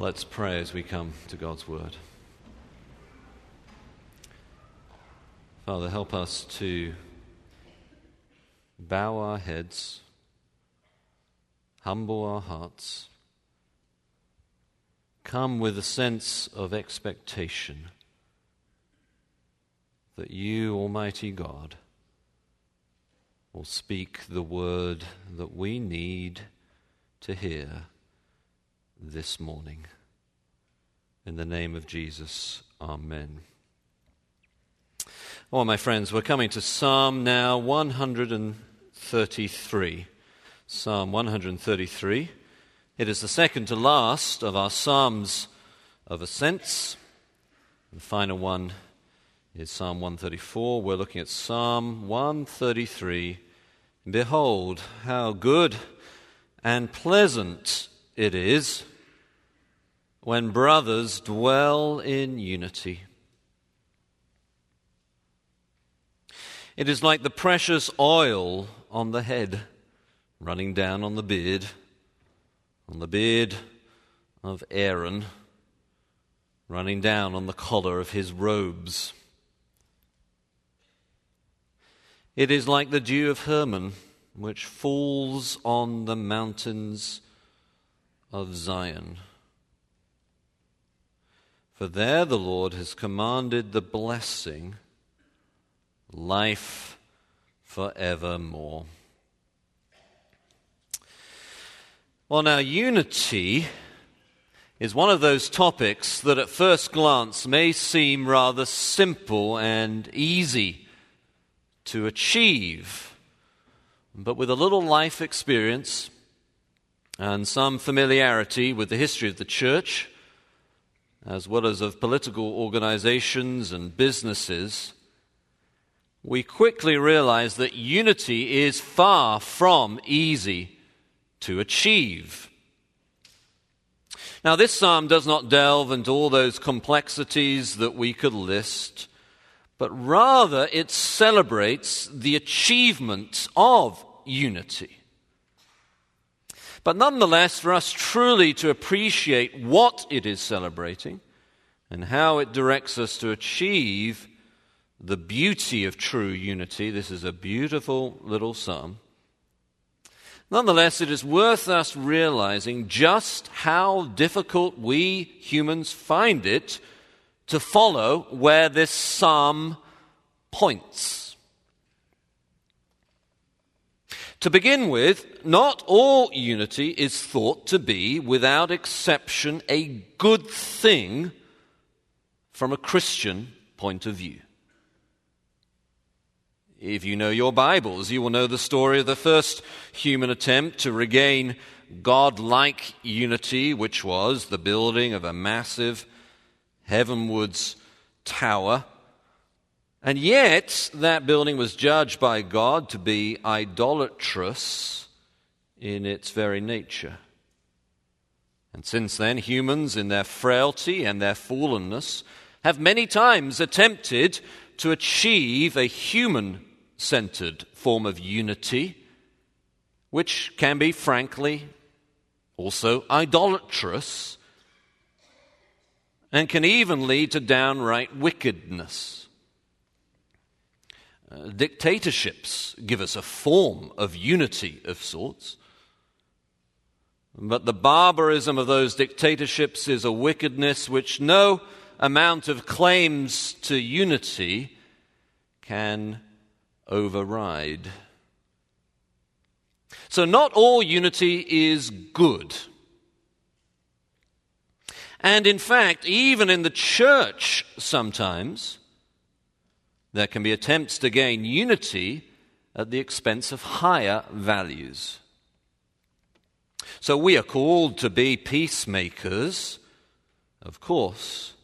Well, let's pray as we come to God's Word. Father, help us to bow our heads, humble our hearts, come with a sense of expectation that you, Almighty God, will speak the word that we need to hear this morning. In the name of Jesus, Amen. Well, my friends, we're coming to Psalm now 133. Psalm 133. It is the second to last of our Psalms of Ascents. The final one is Psalm 134. We're looking at Psalm 133. Behold, how good and pleasant it is when brothers dwell in unity. It is like the precious oil on the head, running down on the beard, on the beard of Aaron, running down on the collar of his robes. It is like the dew of Hermon, which falls on the mountains of Zion. For there the Lord has commanded the blessing life forevermore. Well, now, unity is one of those topics that at first glance may seem rather simple and easy to achieve. But with a little life experience and some familiarity with the history of the church, as well as of political organizations and businesses, we quickly realize that unity is far from easy to achieve. Now, this psalm does not delve into all those complexities that we could list, but rather it celebrates the achievement of unity. But nonetheless, for us truly to appreciate what it is celebrating and how it directs us to achieve the beauty of true unity. This is a beautiful little psalm. Nonetheless, it is worth us realizing just how difficult we humans find it to follow where this psalm points. To begin with, not all unity is thought to be, without exception, a good thing from a Christian point of view. If you know your Bibles, you will know the story of the first human attempt to regain God-like unity, which was the building of a massive heavenwards tower. And yet, that building was judged by God to be idolatrous in its very nature. And since then, humans, in their frailty and their fallenness, have many times attempted to achieve a human centered form of unity, which can be, frankly, also idolatrous and can even lead to downright wickedness. Uh, dictatorships give us a form of unity of sorts. But the barbarism of those dictatorships is a wickedness which no amount of claims to unity can override. So, not all unity is good. And in fact, even in the church, sometimes there can be attempts to gain unity at the expense of higher values. So, we are called to be peacemakers, of course,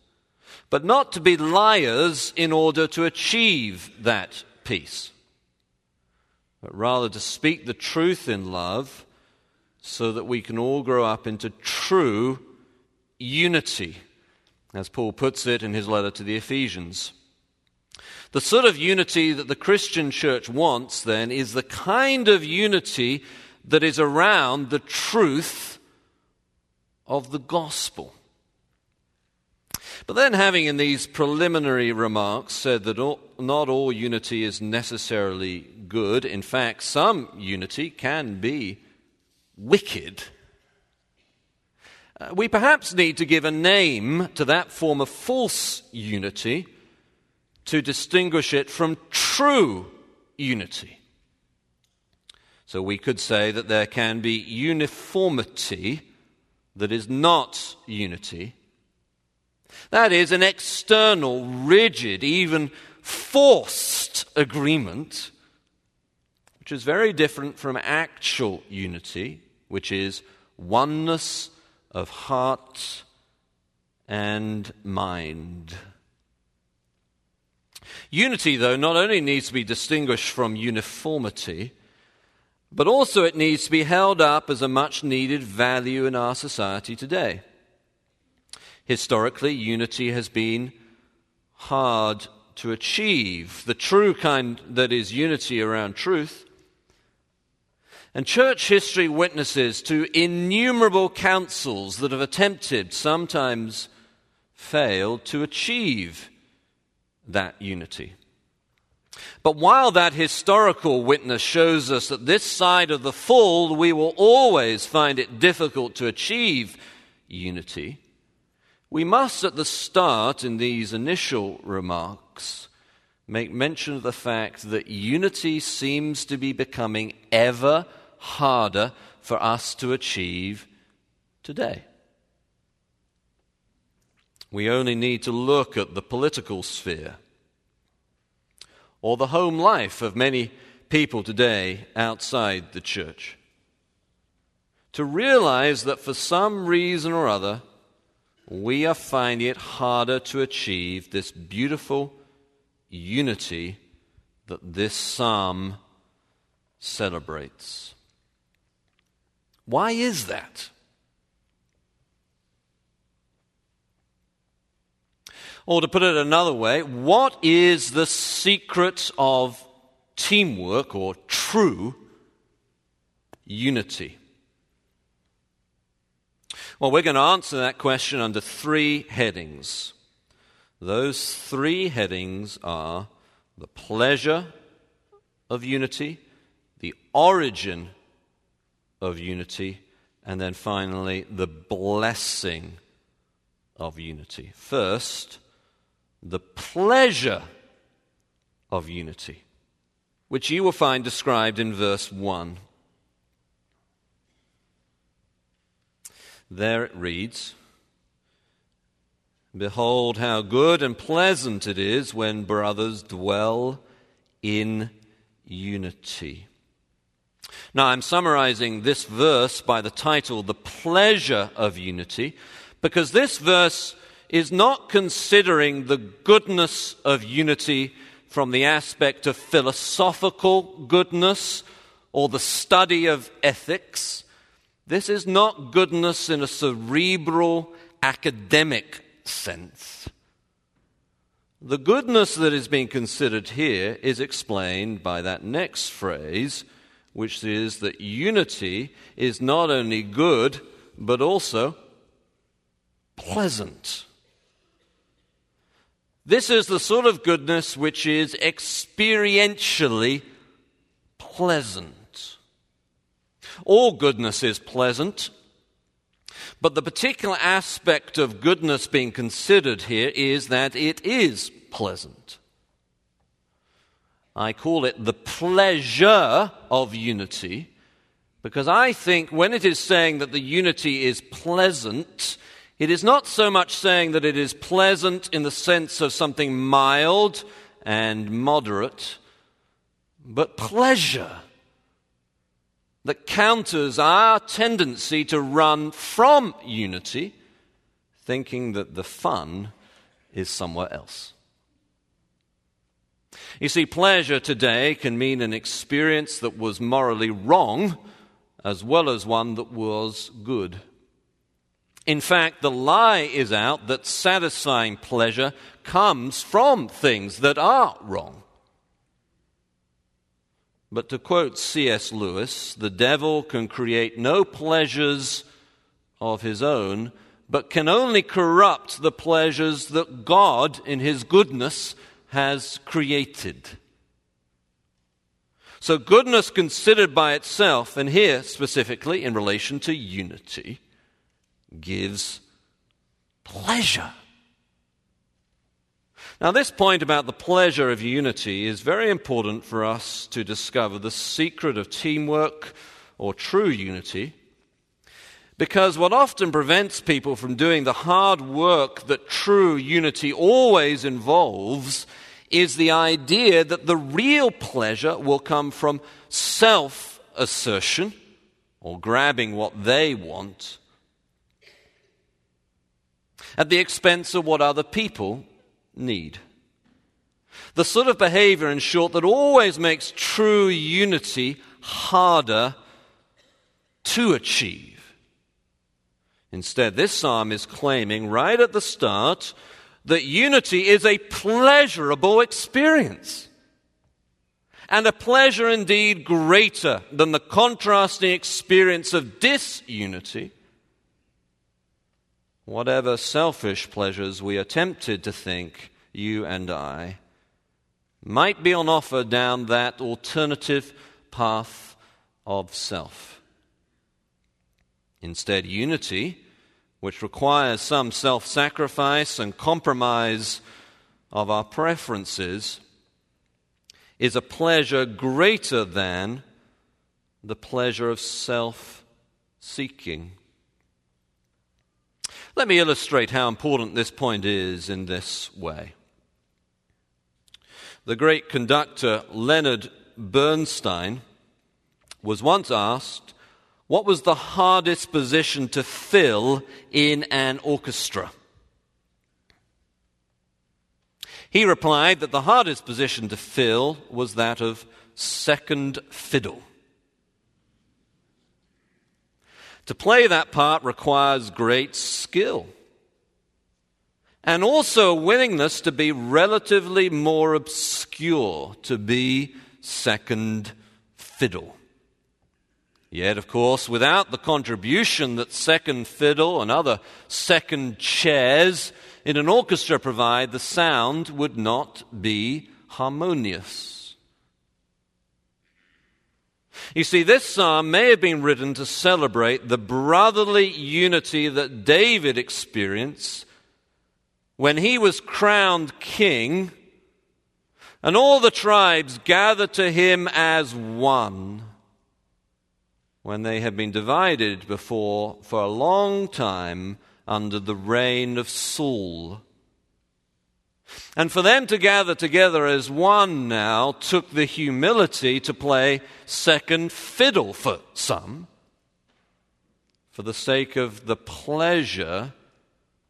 but not to be liars in order to achieve that peace but rather to speak the truth in love so that we can all grow up into true unity, as Paul puts it in his letter to the Ephesians. The sort of unity that the Christian church wants, then, is the kind of unity that is around the truth of the gospel. But then, having in these preliminary remarks said that all, not all unity is necessarily good, in fact, some unity can be wicked, uh, we perhaps need to give a name to that form of false unity to distinguish it from true unity. So we could say that there can be uniformity that is not unity. That is an external, rigid, even forced agreement, which is very different from actual unity, which is oneness of heart and mind. Unity, though, not only needs to be distinguished from uniformity, but also it needs to be held up as a much needed value in our society today. Historically, unity has been hard to achieve. The true kind that is unity around truth and church history witnesses to innumerable councils that have attempted, sometimes failed, to achieve that unity. But while that historical witness shows us that this side of the fall we will always find it difficult to achieve unity, we must at the start in these initial remarks make mention of the fact that unity seems to be becoming ever harder for us to achieve today. We only need to look at the political sphere or the home life of many people today outside the church to realize that for some reason or other, we are finding it harder to achieve this beautiful unity that this psalm celebrates. Why is that? Or to put it another way, what is the secret of teamwork or true unity? Well, we're going to answer that question under three headings. Those three headings are the pleasure of unity, the origin of unity, and then finally, the blessing of unity. First, the pleasure of unity, which you will find described in verse 1. There it reads Behold, how good and pleasant it is when brothers dwell in unity. Now, I'm summarizing this verse by the title, The Pleasure of Unity, because this verse is not considering the goodness of unity from the aspect of philosophical goodness or the study of ethics. This is not goodness in a cerebral, academic sense. The goodness that is being considered here is explained by that next phrase, which is that unity is not only good, but also pleasant. This is the sort of goodness which is experientially pleasant. All goodness is pleasant, but the particular aspect of goodness being considered here is that it is pleasant. I call it the pleasure of unity because I think when it is saying that the unity is pleasant, it is not so much saying that it is pleasant in the sense of something mild and moderate, but pleasure that counters our tendency to run from unity, thinking that the fun is somewhere else. You see, pleasure today can mean an experience that was morally wrong as well as one that was good. In fact, the lie is out that satisfying pleasure comes from things that are wrong. But to quote C.S. Lewis, the devil can create no pleasures of his own, but can only corrupt the pleasures that God, in His goodness, has created. So, goodness considered by itself, and here specifically in relation to unity, gives pleasure. Now, this point about the pleasure of unity is very important for us to discover the secret of teamwork or true unity. Because what often prevents people from doing the hard work that true unity always involves is the idea that the real pleasure will come from self assertion or grabbing what they want at the expense of what other people need. The sort of behavior, in short, that always makes true unity harder to achieve. Instead, this psalm is claiming right at the start that unity is a pleasurable experience. And a pleasure indeed greater than the contrasting experience of disunity. Whatever selfish pleasures we are tempted to think, you and I, might be on offer down that alternative path of self. Instead, unity which requires some self sacrifice and compromise of our preferences, is a pleasure greater than the pleasure of self seeking. Let me illustrate how important this point is in this way. The great conductor Leonard Bernstein was once asked what was the hardest position to fill in an orchestra? He replied that the hardest position to fill was that of second fiddle. To play that part requires great skill and also a willingness to be relatively more obscure, to be second fiddle. Yet, of course, without the contribution that second fiddle and other second chairs in an orchestra provide, the sound would not be harmonious. You see, this psalm may have been written to celebrate the brotherly unity that David experienced when he was crowned king and all the tribes gathered to him as one when they had been divided before for a long time under the reign of Saul. And for them to gather together as one now took the humility to play second fiddle for some, for the sake of the pleasure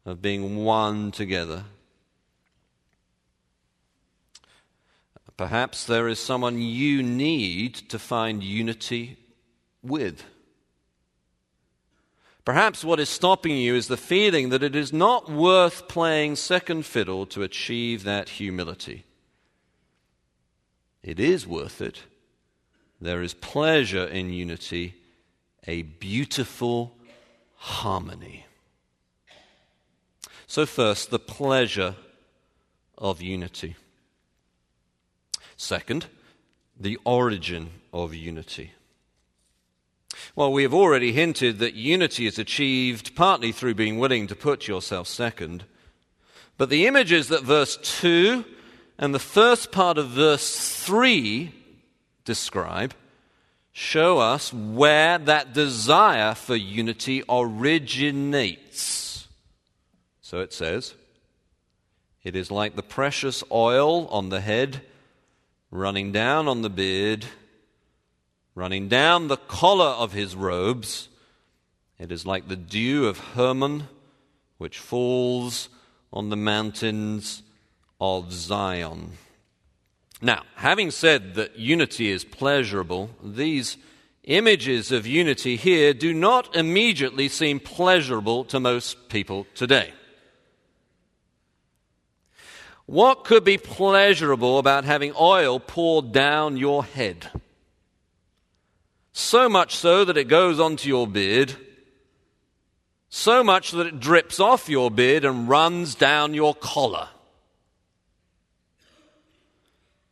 of being one together. Perhaps there is someone you need to find unity with. Perhaps what is stopping you is the feeling that it is not worth playing second fiddle to achieve that humility. It is worth it. There is pleasure in unity, a beautiful harmony. So, first, the pleasure of unity. Second, the origin of unity. Well, we have already hinted that unity is achieved partly through being willing to put yourself second. But the images that verse 2 and the first part of verse 3 describe show us where that desire for unity originates. So it says, It is like the precious oil on the head, running down on the beard running down the collar of his robes. It is like the dew of Hermon, which falls on the mountains of Zion. Now, having said that unity is pleasurable, these images of unity here do not immediately seem pleasurable to most people today. What could be pleasurable about having oil poured down your head? So much so that it goes onto your beard, so much that it drips off your beard and runs down your collar.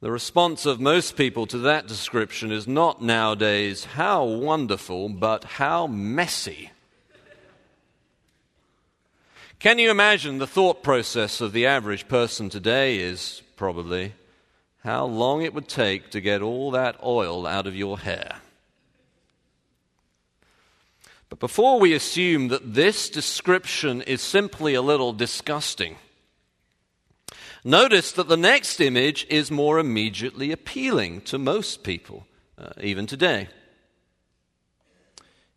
The response of most people to that description is not nowadays, how wonderful, but how messy. Can you imagine the thought process of the average person today is probably how long it would take to get all that oil out of your hair? But before we assume that this description is simply a little disgusting, Notice that the next image is more immediately appealing to most people, uh, even today.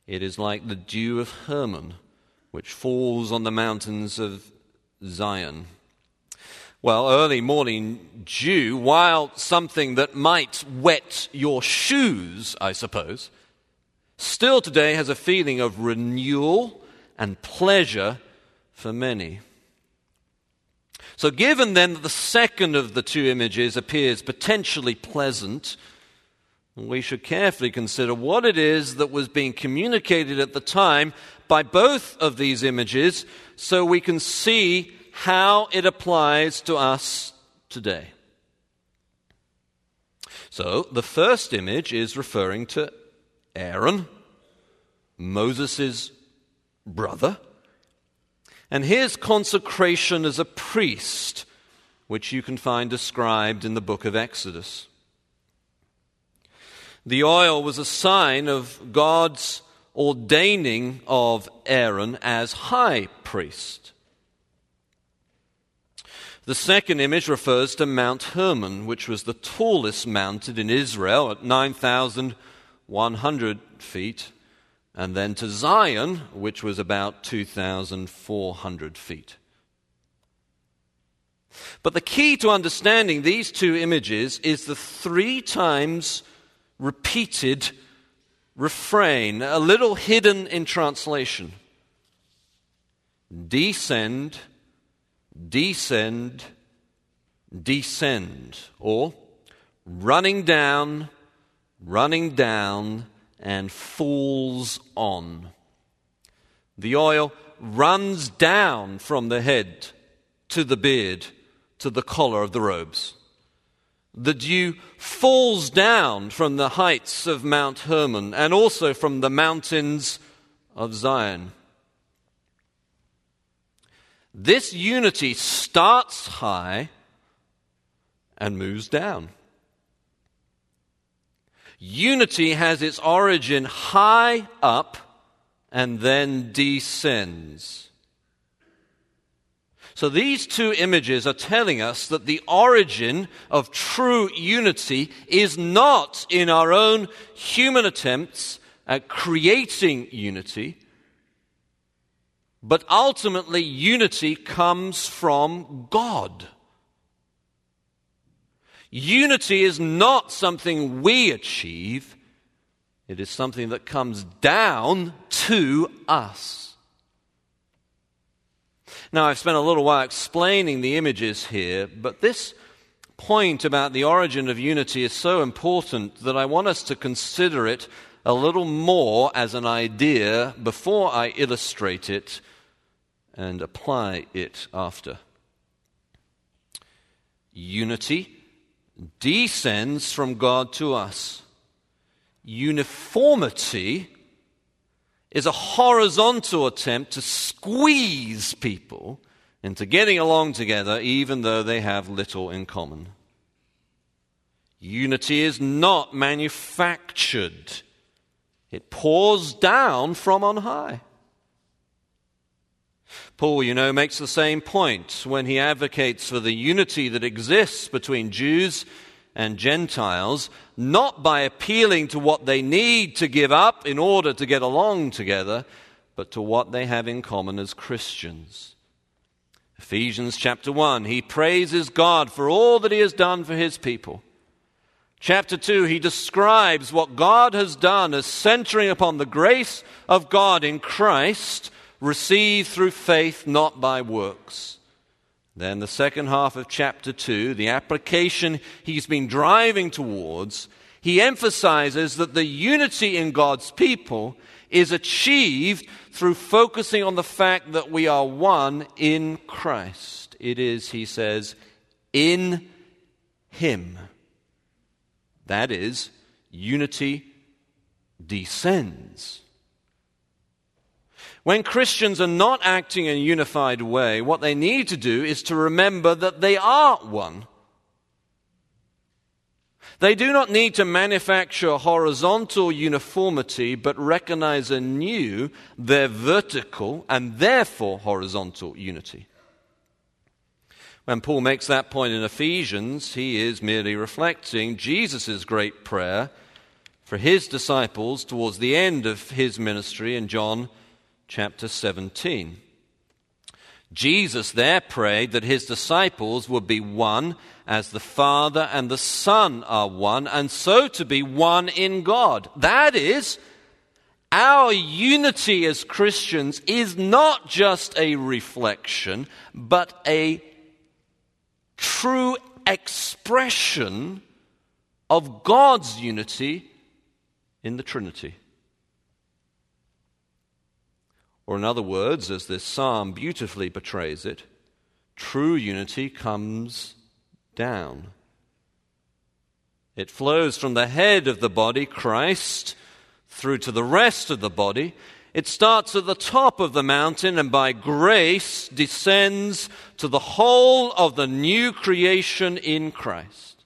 It is like the dew of Hermon, which falls on the mountains of Zion. Well, early morning dew, while something that might wet your shoes, I suppose, still today has a feeling of renewal and pleasure for many. So, given then that the second of the two images appears potentially pleasant, we should carefully consider what it is that was being communicated at the time by both of these images so we can see how it applies to us today. So, the first image is referring to Aaron, Moses' brother and his consecration as a priest, which you can find described in the book of Exodus. The oil was a sign of God's ordaining of Aaron as high priest. The second image refers to Mount Hermon, which was the tallest mountain in Israel at 9,100 feet and then to Zion, which was about 2,400 feet. But the key to understanding these two images is the three times repeated refrain, a little hidden in translation descend, descend, descend, or running down, running down, and falls on. The oil runs down from the head to the beard to the collar of the robes. The dew falls down from the heights of Mount Hermon and also from the mountains of Zion. This unity starts high and moves down. Unity has its origin high up and then descends. So these two images are telling us that the origin of true unity is not in our own human attempts at creating unity, but ultimately unity comes from God. Unity is not something we achieve, it is something that comes down to us. Now, I've spent a little while explaining the images here, but this point about the origin of unity is so important that I want us to consider it a little more as an idea before I illustrate it and apply it after. Unity descends from God to us. Uniformity is a horizontal attempt to squeeze people into getting along together even though they have little in common. Unity is not manufactured, it pours down from on high. Paul, you know, makes the same point when he advocates for the unity that exists between Jews and Gentiles, not by appealing to what they need to give up in order to get along together, but to what they have in common as Christians. Ephesians chapter 1, he praises God for all that he has done for his people. Chapter 2, he describes what God has done as centering upon the grace of God in Christ received through faith, not by works. Then, the second half of chapter 2, the application he's been driving towards, he emphasizes that the unity in God's people is achieved through focusing on the fact that we are one in Christ. It is, he says, in Him. That is, unity descends. When Christians are not acting in a unified way, what they need to do is to remember that they are one. They do not need to manufacture horizontal uniformity, but recognize anew their vertical and therefore horizontal unity. When Paul makes that point in Ephesians, he is merely reflecting Jesus' great prayer for his disciples towards the end of his ministry in John chapter 17. Jesus there prayed that his disciples would be one as the Father and the Son are one, and so to be one in God. That is, our unity as Christians is not just a reflection, but a true expression of God's unity in the Trinity. Or, in other words, as this psalm beautifully portrays it, true unity comes down. It flows from the head of the body, Christ, through to the rest of the body. It starts at the top of the mountain and by grace descends to the whole of the new creation in Christ.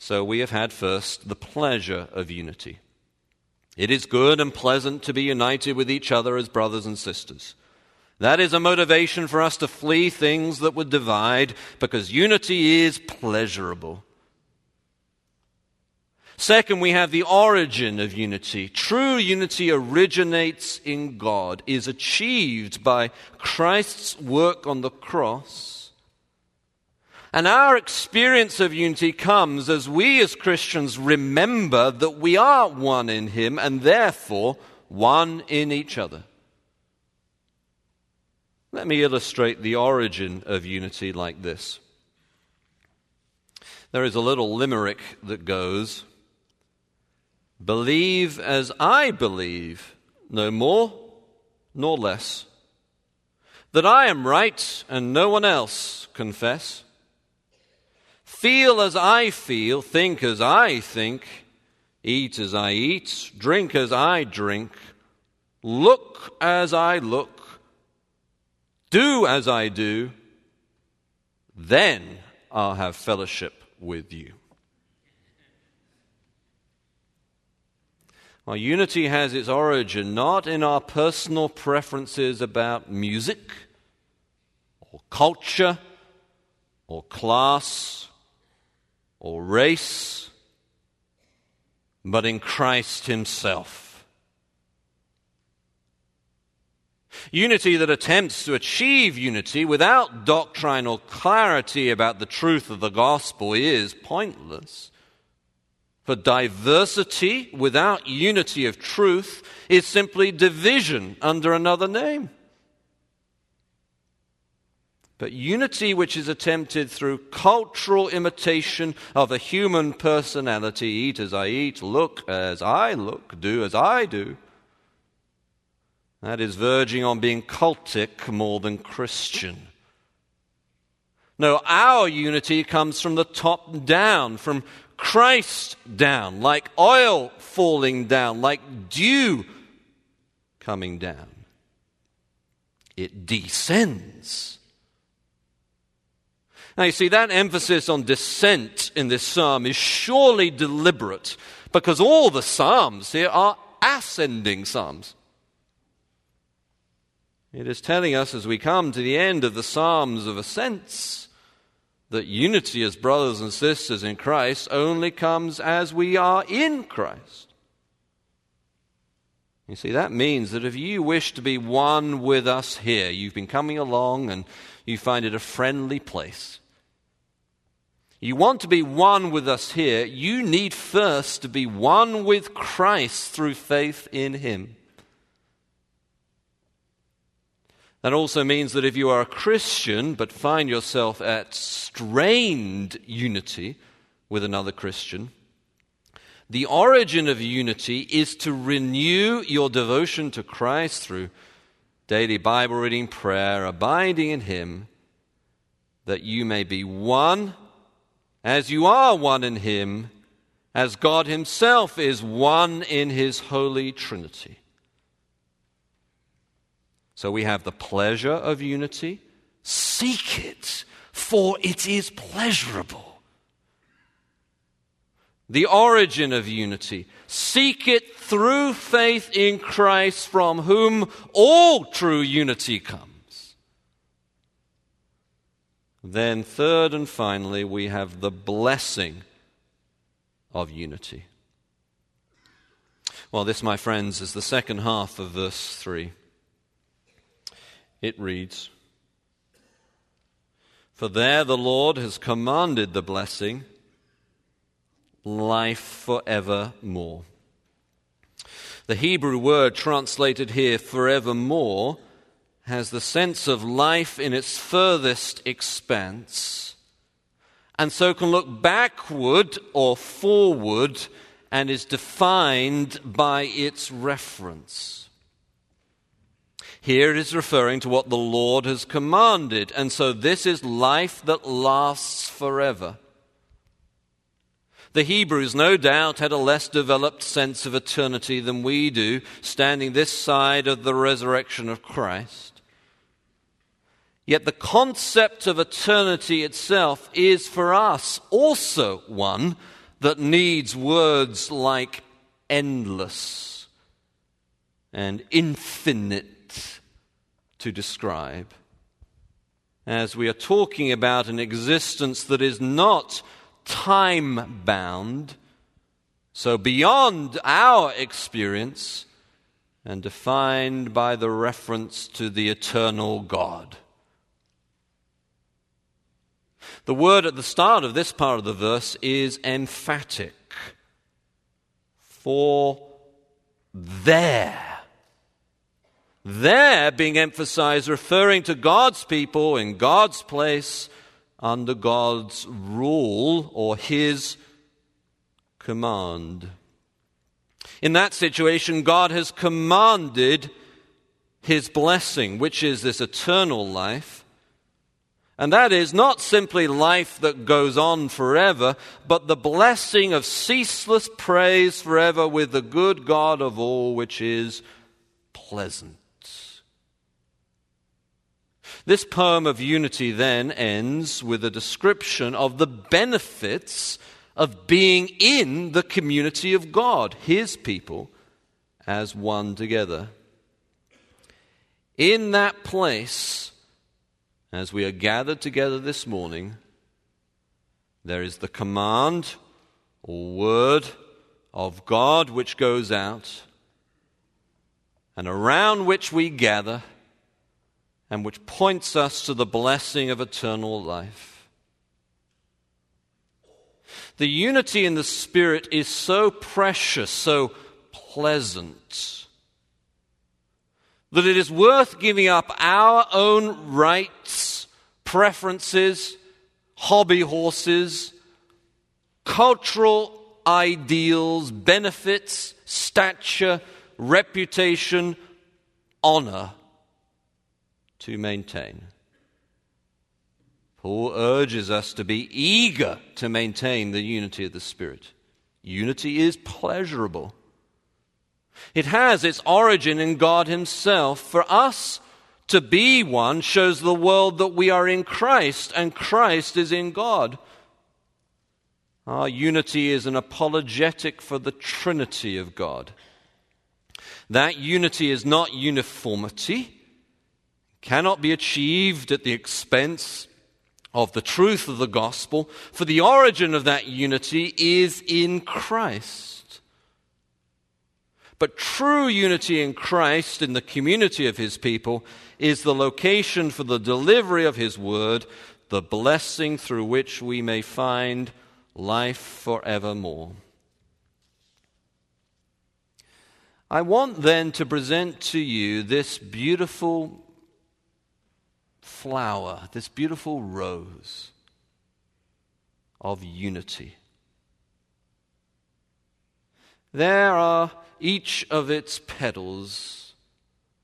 So we have had first the pleasure of unity. It is good and pleasant to be united with each other as brothers and sisters. That is a motivation for us to flee things that would divide because unity is pleasurable. Second, we have the origin of unity. True unity originates in God, is achieved by Christ's work on the cross and our experience of unity comes as we as Christians remember that we are one in Him and therefore one in each other. Let me illustrate the origin of unity like this. There is a little limerick that goes Believe as I believe, no more nor less. That I am right and no one else confess Feel as I feel, think as I think, eat as I eat, drink as I drink, look as I look, do as I do, then I'll have fellowship with you. Our unity has its origin not in our personal preferences about music or culture or class or race, but in Christ Himself. Unity that attempts to achieve unity without doctrinal clarity about the truth of the gospel is pointless. For diversity without unity of truth is simply division under another name. But unity which is attempted through cultural imitation of a human personality eat as I eat, look as I look, do as I do that is verging on being cultic more than Christian. No, our unity comes from the top down, from Christ down, like oil falling down, like dew coming down. It descends now, you see, that emphasis on descent in this psalm is surely deliberate because all the psalms here are ascending psalms. It is telling us as we come to the end of the Psalms of Ascents that unity as brothers and sisters in Christ only comes as we are in Christ. You see, that means that if you wish to be one with us here, you've been coming along and you find it a friendly place you want to be one with us here, you need first to be one with Christ through faith in Him. That also means that if you are a Christian but find yourself at strained unity with another Christian, The origin of unity is to renew your devotion to Christ through daily Bible reading, prayer, abiding in Him, that you may be one as you are one in Him, as God Himself is one in His holy Trinity. So we have the pleasure of unity. Seek it, for it is pleasurable the origin of unity. Seek it through faith in Christ, from whom all true unity comes. Then, third and finally, we have the blessing of unity. Well, this, my friends, is the second half of verse 3. It reads For there the Lord has commanded the blessing life forevermore. The Hebrew word translated here forevermore has the sense of life in its furthest expanse, and so can look backward or forward and is defined by its reference. Here it is referring to what the Lord has commanded, and so this is life that lasts forever. The Hebrews, no doubt, had a less developed sense of eternity than we do, standing this side of the resurrection of Christ. Yet the concept of eternity itself is for us also one that needs words like endless and infinite to describe. As we are talking about an existence that is not time bound, so beyond our experience, and defined by the reference to the eternal God. The word at the start of this part of the verse is emphatic. For there. There being emphasized, referring to God's people in God's place under God's rule or His command. In that situation, God has commanded His blessing, which is this eternal life. And that is not simply life that goes on forever, but the blessing of ceaseless praise forever with the good God of all, which is pleasant. This poem of unity then ends with a description of the benefits of being in the community of God, His people, as one together. In that place, as we are gathered together this morning, there is the command or word of God which goes out, and around which we gather and which points us to the blessing of eternal life. The unity in the Spirit is so precious, so pleasant, that it is worth giving up our own rights, preferences, hobby horses, cultural ideals, benefits, stature, reputation, honor to maintain. Paul urges us to be eager to maintain the unity of the Spirit. Unity is pleasurable. It has its origin in God Himself. For us to be one shows the world that we are in Christ and Christ is in God. Our unity is an apologetic for the Trinity of God. That unity is not uniformity cannot be achieved at the expense of the truth of the gospel, for the origin of that unity is in Christ. But true unity in Christ, in the community of his people, is the location for the delivery of his word, the blessing through which we may find life forevermore. I want then to present to you this beautiful flower, this beautiful rose of unity. There are each of its petals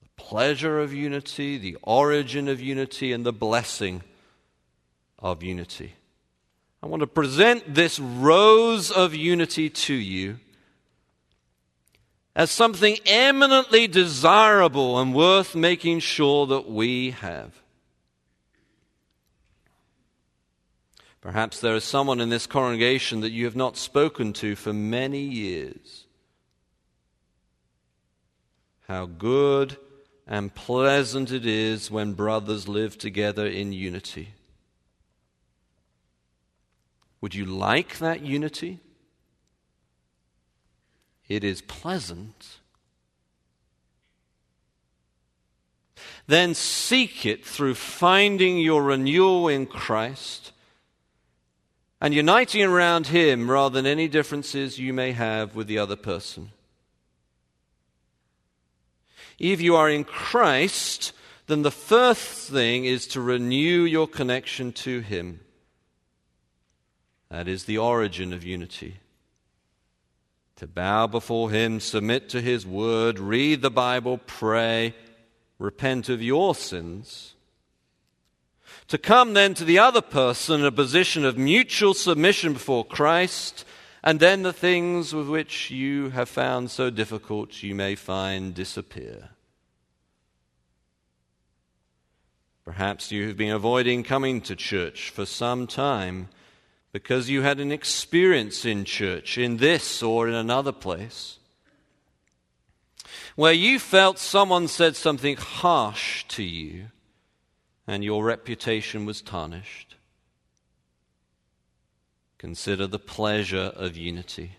the pleasure of unity, the origin of unity, and the blessing of unity. I want to present this rose of unity to you as something eminently desirable and worth making sure that we have. Perhaps there is someone in this congregation that you have not spoken to for many years. How good and pleasant it is when brothers live together in unity. Would you like that unity? It is pleasant. Then seek it through finding your renewal in Christ and uniting around Him rather than any differences you may have with the other person. If you are in Christ, then the first thing is to renew your connection to Him. That is the origin of unity. To bow before Him, submit to His word, read the Bible, pray, repent of your sins. To come then to the other person in a position of mutual submission before Christ, and then the things with which you have found so difficult you may find disappear. Perhaps you have been avoiding coming to church for some time because you had an experience in church, in this or in another place, where you felt someone said something harsh to you and your reputation was tarnished. Consider the pleasure of unity.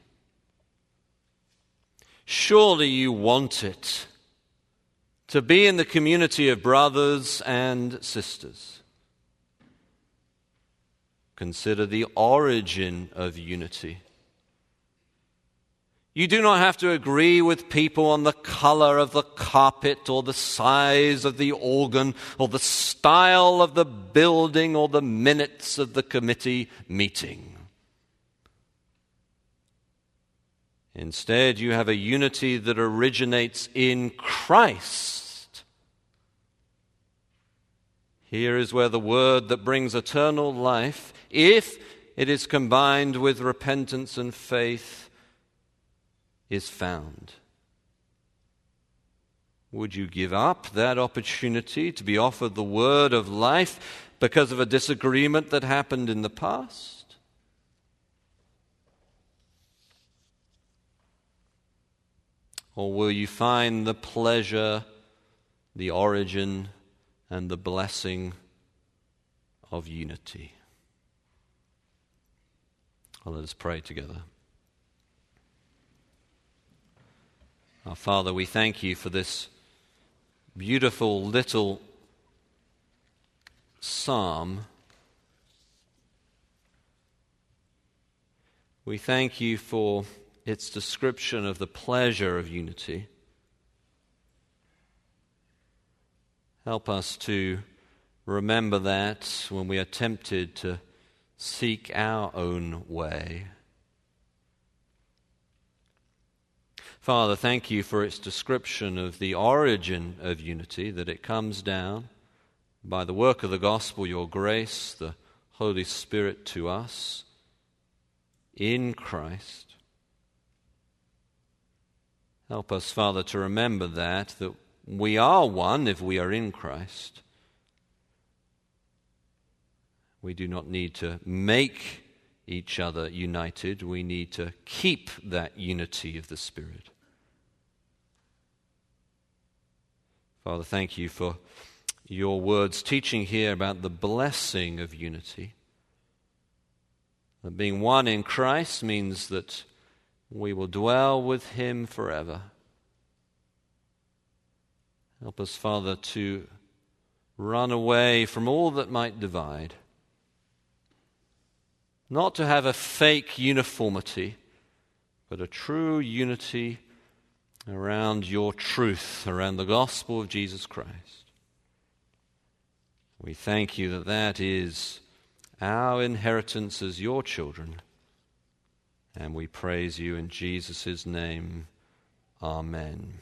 Surely you want it to be in the community of brothers and sisters. Consider the origin of unity. You do not have to agree with people on the color of the carpet or the size of the organ or the style of the building or the minutes of the committee meeting. Instead, you have a unity that originates in Christ here is where the word that brings eternal life, if it is combined with repentance and faith, is found. Would you give up that opportunity to be offered the word of life because of a disagreement that happened in the past? Or will you find the pleasure, the origin, and the blessing of unity. Well, let us pray together. Our Father, we thank you for this beautiful little psalm. We thank you for its description of the pleasure of unity. Help us to remember that when we are tempted to seek our own way. Father, thank you for its description of the origin of unity, that it comes down by the work of the gospel, your grace, the Holy Spirit to us in Christ. Help us, Father, to remember that, that we are one if we are in Christ. We do not need to make each other united. We need to keep that unity of the Spirit. Father, thank you for your words teaching here about the blessing of unity. That being one in Christ means that we will dwell with Him forever. Help us, Father, to run away from all that might divide. Not to have a fake uniformity, but a true unity around your truth, around the gospel of Jesus Christ. We thank you that that is our inheritance as your children, And we praise you in Jesus' name. Amen.